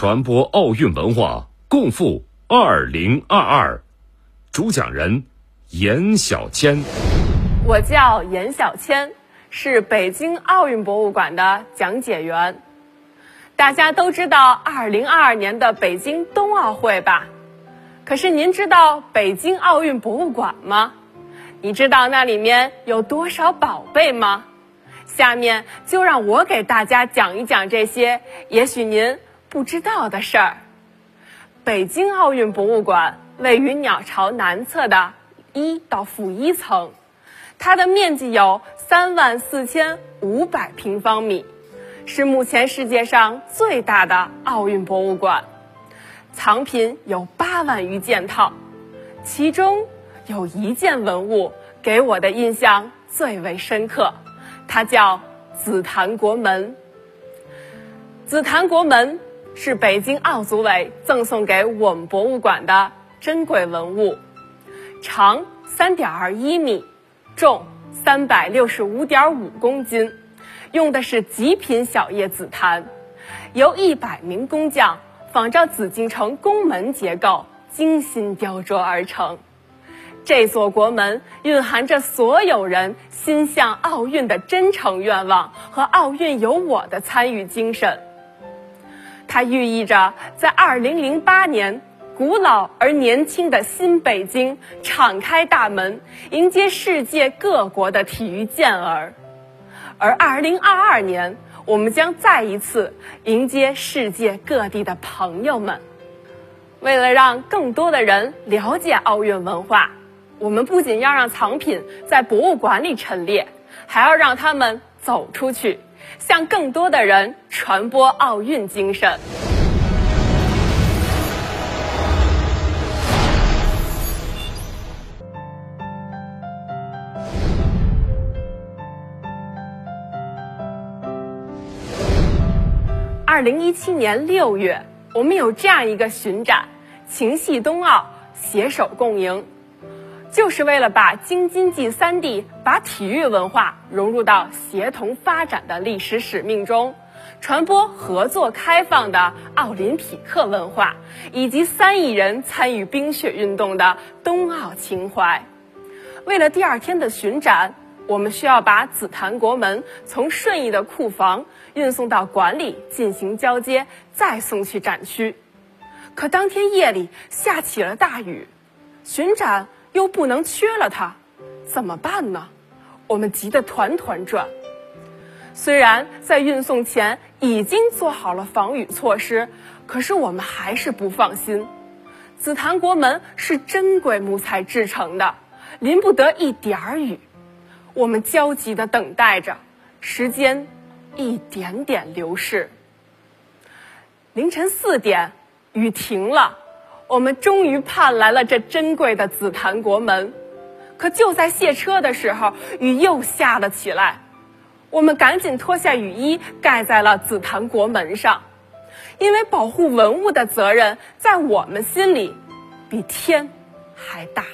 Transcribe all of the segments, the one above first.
传播奥运文化，共赴二零二二。主讲人严小千。我叫严小千，是北京奥运博物馆的讲解员。大家都知道二零二二年的北京冬奥会吧？可是您知道北京奥运博物馆吗？你知道那里面有多少宝贝吗？下面就让我给大家讲一讲这些也许您不知道的事儿。北京奥运博物馆位于鸟巢南侧的一到负一层，它的面积有三万四千五百平方米，是目前世界上最大的奥运博物馆。藏品有八万余件套，其中有一件文物给我的印象最为深刻，它叫紫檀国门。紫檀国门是北京奥组委赠送给我们博物馆的珍贵文物，长三点二一米，重三百六十五点五公斤，用的是极品小叶紫檀，由一百名工匠。仿照紫禁城宫门结构精心雕琢而成，这座国门蕴含着所有人心向奥运的真诚愿望和奥运有我的参与精神。它寓意着在2008年，古老而年轻的新北京敞开大门，迎接世界各国的体育健儿，而2022年。我们将再一次迎接世界各地的朋友们。为了让更多的人了解奥运文化，我们不仅要让藏品在博物馆里陈列，还要让他们走出去，向更多的人传播奥运精神。二零一七年六月，我们有这样一个巡展“情系冬奥，携手共赢”，就是为了把京津冀三地把体育文化融入到协同发展的历史使命中，传播合作开放的奥林匹克文化，以及三亿人参与冰雪运动的冬奥情怀。为了第二天的巡展。我们需要把紫檀国门从顺义的库房运送到馆里进行交接，再送去展区。可当天夜里下起了大雨，巡展又不能缺了它，怎么办呢？我们急得团团转。虽然在运送前已经做好了防雨措施，可是我们还是不放心。紫檀国门是珍贵木材制成的，淋不得一点儿雨。我们焦急地等待着，时间一点点流逝。凌晨四点，雨停了，我们终于盼来了这珍贵的紫檀国门。可就在卸车的时候，雨又下了起来。我们赶紧脱下雨衣，盖在了紫檀国门上，因为保护文物的责任在我们心里比天还大。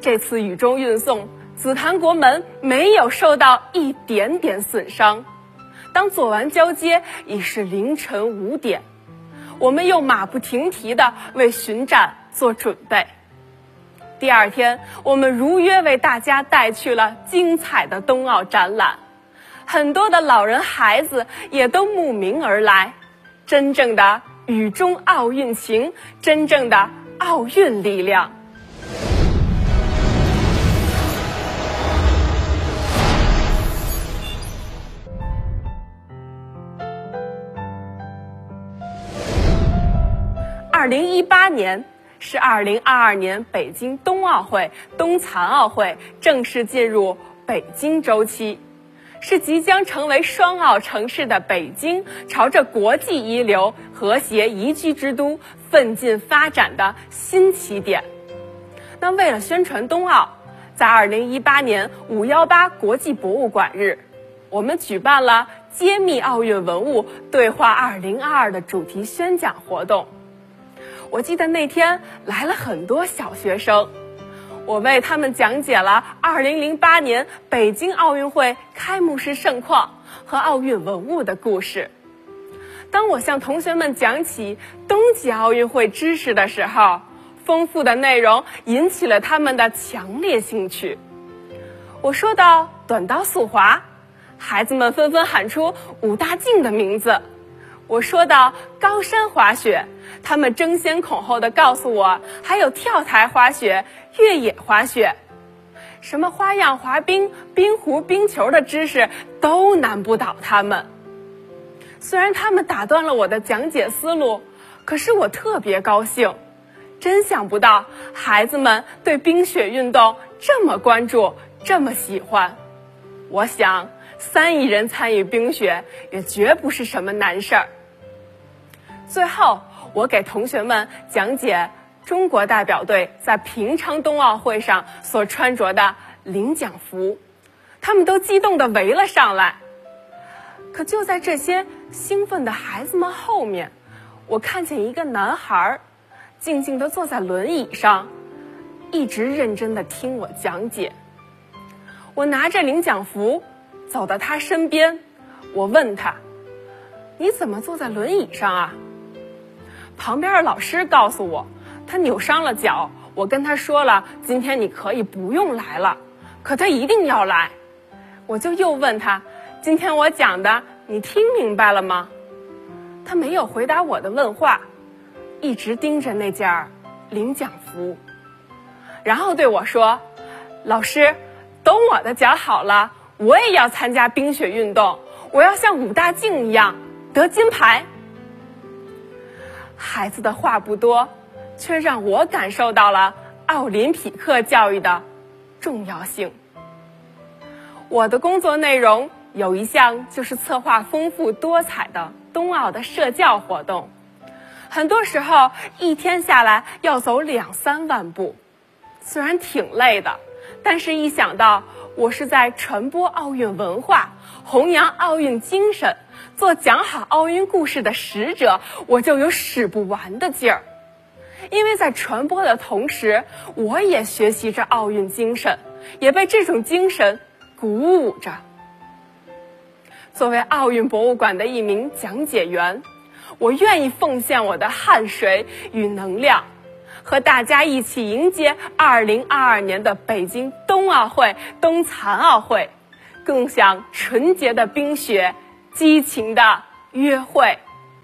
这次雨中运送。紫檀国门没有受到一点点损伤。当做完交接，已是凌晨五点，我们又马不停蹄地为巡展做准备。第二天，我们如约为大家带去了精彩的冬奥展览，很多的老人孩子也都慕名而来。真正的雨中奥运情，真正的奥运力量。二零一八年是二零二二年北京冬奥会、冬残奥会正式进入北京周期，是即将成为双奥城市的北京朝着国际一流、和谐宜居之都奋进发展的新起点。那为了宣传冬奥，在二零一八年五幺八国际博物馆日，我们举办了揭秘奥运文物、对话二零二二的主题宣讲活动。我记得那天来了很多小学生，我为他们讲解了2008年北京奥运会开幕式盛况和奥运文物的故事。当我向同学们讲起冬季奥运会知识的时候，丰富的内容引起了他们的强烈兴趣。我说到短道速滑，孩子们纷纷喊出武大靖的名字。我说到高山滑雪，他们争先恐后的告诉我，还有跳台滑雪、越野滑雪，什么花样滑冰、冰壶、冰球的知识都难不倒他们。虽然他们打断了我的讲解思路，可是我特别高兴。真想不到孩子们对冰雪运动这么关注，这么喜欢。我想，三亿人参与冰雪也绝不是什么难事儿。最后，我给同学们讲解中国代表队在平昌冬奥会上所穿着的领奖服，他们都激动地围了上来。可就在这些兴奋的孩子们后面，我看见一个男孩儿。静静地坐在轮椅上，一直认真地听我讲解。我拿着领奖服走到他身边，我问他：“你怎么坐在轮椅上啊？”旁边的老师告诉我，他扭伤了脚。我跟他说了，今天你可以不用来了，可他一定要来。我就又问他：“今天我讲的你听明白了吗？”他没有回答我的问话。一直盯着那件领奖服，然后对我说：“老师，等我的脚好了，我也要参加冰雪运动，我要像武大靖一样得金牌。”孩子的话不多，却让我感受到了奥林匹克教育的重要性。我的工作内容有一项就是策划丰富多彩的冬奥的社教活动。很多时候，一天下来要走两三万步，虽然挺累的，但是一想到我是在传播奥运文化、弘扬奥运精神、做讲好奥运故事的使者，我就有使不完的劲儿。因为在传播的同时，我也学习着奥运精神，也被这种精神鼓舞着。作为奥运博物馆的一名讲解员。我愿意奉献我的汗水与能量，和大家一起迎接2022年的北京冬奥会、冬残奥会，共享纯洁的冰雪、激情的约会。